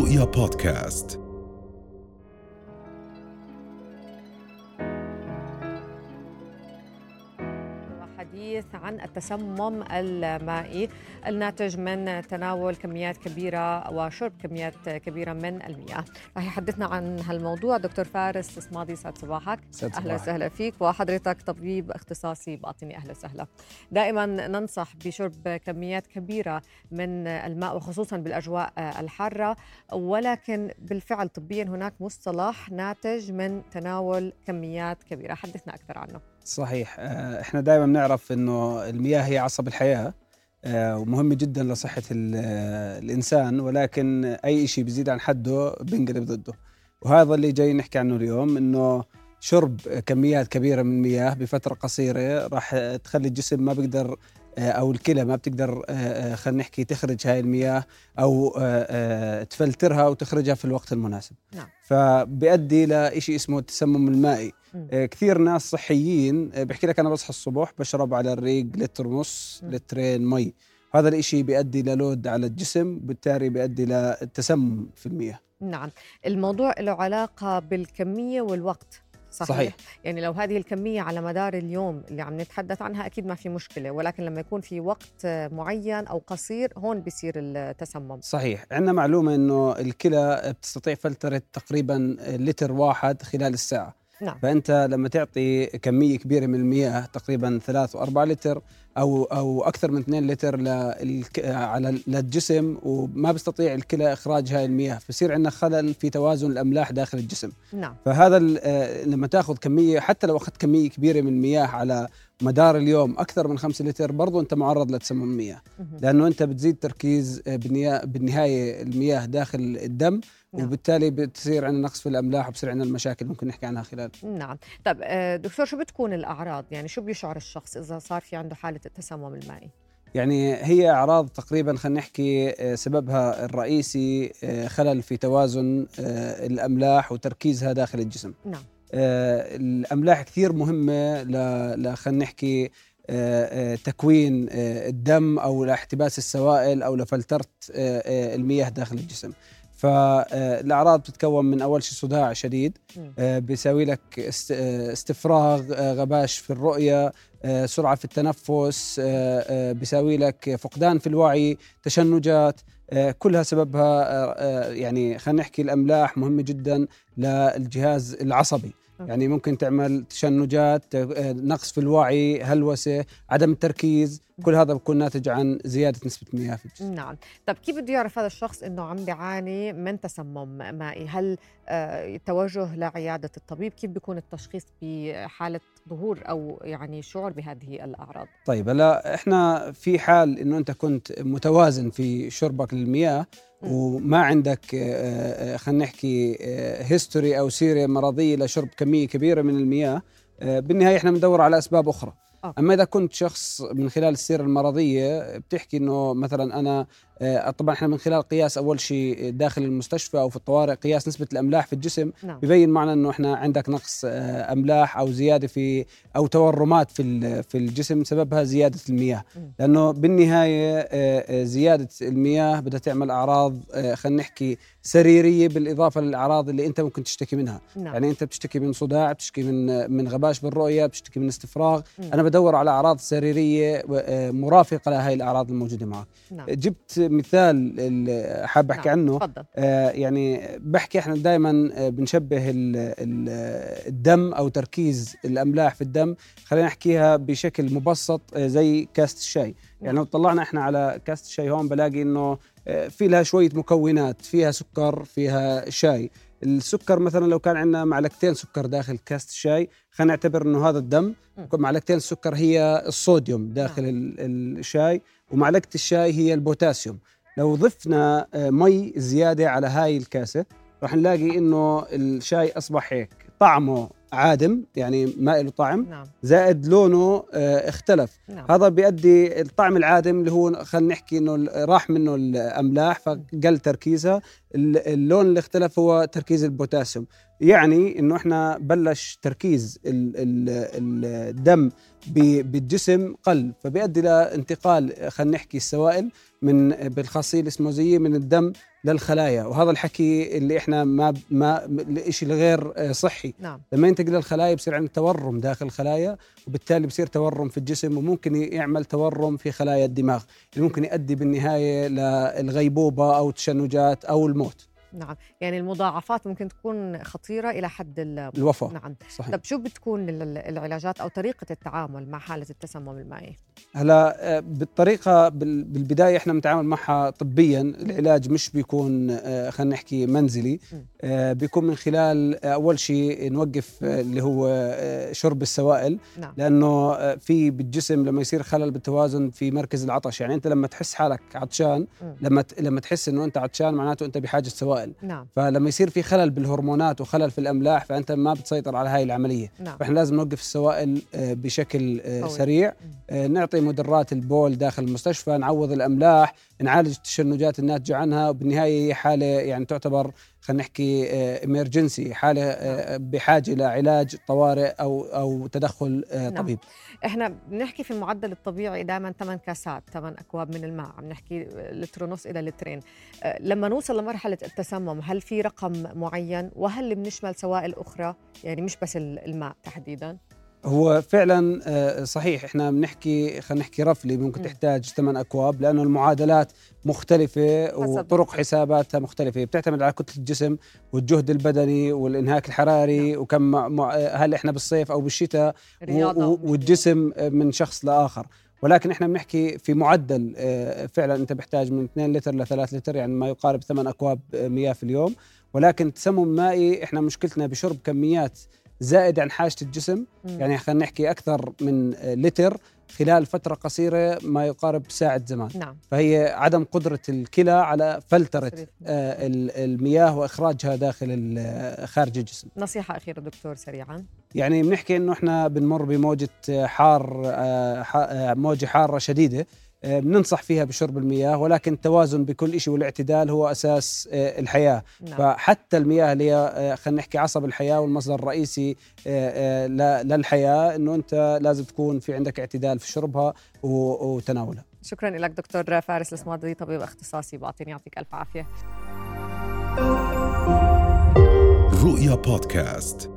رؤيا بودكاست. حديث عن التسمم المائي الناتج من تناول كميات كبيرة وشرب كميات كبيرة من المياه. رح يحدثنا عن هالموضوع. دكتور فارس اسماضي سعد صباحك. سعد أهلا. وسهلا فيك. وحضرتك طبيب اختصاصي باطني. أهلا وسهلا. دائما ننصح بشرب كميات كبيرة من الماء وخصوصا بالأجواء الحارة. ولكن بالفعل طبيا هناك مصطلح ناتج من تناول كميات كبيرة. حدثنا أكثر عنه. صحيح. آه، إحنا دائما بنعرف إنه المياه هي عصب الحياة آه، ومهمه جدا لصحة ال- الإنسان ولكن أي شيء بيزيد عن حده بينقلب ضده. وهذا اللي جاي نحكي عنه اليوم إنه شرب كميات كبيرة من المياه بفترة قصيرة راح تخلي الجسم ما بيقدر أو الكلى ما بتقدر آه، آه، خلينا نحكي تخرج هاي المياه أو آه، آه، تفلترها وتخرجها في الوقت المناسب نعم. فبيؤدي لشيء اسمه التسمم المائي. آه، كثير ناس صحيين آه، بحكي لك أنا بصحى الصبح بشرب على الريق لتر ونص. لترين مي هذا الإشي بيؤدي للود على الجسم بالتالي بيؤدي للتسمم في المياه نعم الموضوع له علاقة بالكمية والوقت صحيح. صحيح. يعني لو هذه الكمية على مدار اليوم اللي عم نتحدث عنها أكيد ما في مشكلة ولكن لما يكون في وقت معين أو قصير هون بيصير التسمم صحيح عندنا معلومة إنه الكلى بتستطيع فلترة تقريبا لتر واحد خلال الساعة نعم. فأنت لما تعطي كمية كبيرة من المياه تقريبا ثلاث وأربعة لتر أو أو أكثر من 2 لتر. على للجسم وما بيستطيع الكلى إخراج هاي المياه فيصير عندنا خلل في توازن الأملاح داخل الجسم نعم فهذا آه، لما تأخذ كمية حتى لو أخذت كمية كبيرة من المياه على مدار اليوم أكثر من 5 لتر برضو أنت معرض لتسمم المياه. لأنه أنت بتزيد تركيز آه، بالنهاية المياه داخل الدم نعم. وبالتالي بتصير عندنا نقص في الأملاح وبصير عندنا المشاكل ممكن نحكي عنها خلال نعم طب آه، دكتور شو بتكون الأعراض يعني شو بيشعر الشخص إذا صار في عنده التسمم المائي يعني هي أعراض تقريبا خلينا نحكي آه، سببها الرئيسي آه، خلل في توازن آه، الأملاح وتركيزها داخل الجسم. نعم. الأملاح كثير مهمة ل خلينا نحكي تكوين الدم أو لاحتباس السوائل أو لفلترة المياه داخل الجسم. فالأعراض بتتكون من أول شيء صداع شديد. آه، بيساوي لك آه، استفراغ آه، غباش في الرؤية سرعة في التنفس بيساوي لك فقدان في الوعي تشنجات كلها سببها يعني خلينا نحكي الأملاح مهمه جدا للجهاز العصبي. يعني ممكن تعمل تشنجات نقص في الوعي هلوسة عدم التركيز كل هذا بيكون ناتج عن زيادة نسبة المياه في الجسم. نعم. طب كيف بده يعرف هذا الشخص إنه عم بيعاني من تسمم مائي؟ هل آه، توجه لعيادة الطبيب؟ كيف بيكون التشخيص بحالة ظهور أو يعني شعور بهذه الأعراض؟ طيب هلا إحنا في حال إنه أنت كنت متوازن في شربك للمياه. وما عندك آه، آه، خلينا نحكي history أو سيرة مرضية لشرب كمية كبيرة من المياه آه، بالنهاية إحنا بندور على أسباب أخرى. أوكي. أما إذا كنت شخص من خلال السيرة المرضية بتحكي إنه مثلا أنا طبعا إحنا من خلال قياس أول شيء داخل المستشفى أو في الطوارئ قياس نسبة الأملاح في الجسم نعم. ببين معنا إنه إحنا عندك نقص آه، أملاح أو زيادة في أو تورمات في في الجسم سببها زيادة المياه. لأنه بالنهاية آه، آه، زيادة المياه بدها تعمل أعراض آه، خلينا نحكي سريرية بالإضافة للأعراض اللي أنت ممكن تشتكي منها. نعم. يعني أنت بتشتكي من صداع بتشتكي من من غباش بالرؤية بتشتكي من استفراغ. مم. أنا بدور على أعراض سريرية آه، مرافقة لهي الأعراض الموجودة معك. نعم. جبت مثال حاب أحكي نعم. عنه. تفضل. آه، يعني بحكي إحنا دائما بنشبه ال- ال- الدم أو تركيز الأملاح في الدم. خلينا نحكيها بشكل مبسط آه، زي كاسه الشاي. يعني لو طلعنا إحنا على كاسه الشاي هون بلاقي إنه آه، في لها شوية مكونات فيها سكر فيها شاي. السكر مثلا لو كان عندنا معلقتين سكر داخل كاسه الشاي خلينا نعتبر إنه هذا الدم. معلقتين السكر هي الصوديوم داخل ال- الشاي ومعلقه الشاي هي البوتاسيوم. لو ضفنا آه، مي زيادة على هاي الكاسة راح نلاقي إنه الشاي أصبح هيك طعمه عادم يعني ما له طعم نعم. زائد لونه آه، اختلف. نعم. هذا بيؤدي الطعم العادم اللي هو خلينا نحكي إنه راح منه الأملاح فقل تركيزها اللون اللي اختلف هو تركيز البوتاسيوم. يعني إنه إحنا بلش تركيز الدم بالجسم قل فبيؤدي لانتقال خلينا نحكي السوائل من بالخاصية الإسموزية من الدم للخلايا. وهذا الحكي اللي إحنا ما ما الشيء الغير صحي. نعم. لما ينتقل للخلايا بصير عندنا تورم داخل الخلايا وبالتالي بصير تورم في الجسم وممكن يعمل تورم في خلايا الدماغ اللي ممكن يؤدي بالنهاية للغيبوبه أو تشنجات أو الموت. نعم. يعني المضاعفات ممكن تكون خطيرة إلى حد الوفاة. نعم. صحيح. طب شو بتكون العلاجات أو طريقة التعامل مع حالة التسمم المائي؟ هلا آه، بالطريقة بالبداية إحنا بنتعامل معها طبيا. العلاج مش بيكون آه، خلينا نحكي منزلي. آه، بيكون من خلال أول شيء نوقف اللي هو شرب السوائل. نعم. لأنه في بالجسم لما يصير خلل بالتوازن في مركز العطش. يعني أنت لما تحس حالك عطشان لما لما تحس إنه أنت عطشان معناته أنت بحاجة سوائل. السوائل نعم. فلما يصير في خلل بالهرمونات وخلل في الأملاح فأنت ما بتسيطر على هاي العملية. نعم. فإحنا لازم نوقف السوائل آه، بشكل آه، سريع. آه، نعطي مدرات البول داخل المستشفى نعوض الأملاح نعالج التشنجات الناتجه عنها وبالنهاية هي حالة يعني تعتبر خلينا نحكي امرجنسي حالة نعم. بحاجة لعلاج طوارئ أو أو تدخل نعم. طبيب. إحنا بنحكي في المعدل الطبيعي دائما 8 كاسات 8 أكواب من الماء عم نحكي لتر ونص إلى لترين. لما نوصل لمرحلة التسمم هل في رقم معين؟ وهل بنشمل سوائل أخرى؟ يعني مش بس الماء تحديدا. هو فعلا آه، صحيح. إحنا بنحكي خلينا نحكي رفلي ممكن. تحتاج ثمان أكواب لأنه المعادلات مختلفة وطرق حساباتها مختلفة. بتعتمد على كتلة الجسم والجهد البدني والإنهاك الحراري نعم. وكم هل إحنا بالصيف أو بالشتاء والجسم من شخص لآخر. ولكن إحنا بنحكي في معدل آه، فعلا أنت بحتاج من 2 لتر ل 3 لتر يعني ما يقارب 8 أكواب آه، مياه في اليوم. ولكن التسمم المائي إحنا مشكلتنا بشرب كميات زائد عن حاجة الجسم. يعني خلينا نحكي أكثر من لتر خلال فترة قصيرة ما يقارب ساعة زمان. نعم. فهي عدم قدرة الكلى على فلترة آه المياه وإخراجها داخل خارج الجسم. نصيحة أخيرة دكتور سريعا. يعني بنحكي إنه إحنا بنمر بموجة حار آه, آه، موجة حارة شديدة آه، بننصح فيها بشرب المياه ولكن التوازن بكل شيء والاعتدال هو أساس الحياة. نعم. فحتى المياه اللي هي خلينا نحكي عصب الحياة والمصدر الرئيسي للحياة إنه أنت لازم تكون في عندك اعتدال في شربها وتناولها. شكرا لك دكتور فارس الاسماضي طبيب اختصاصي بعطيني يعطيك ألف عافية. رؤيا بودكاست.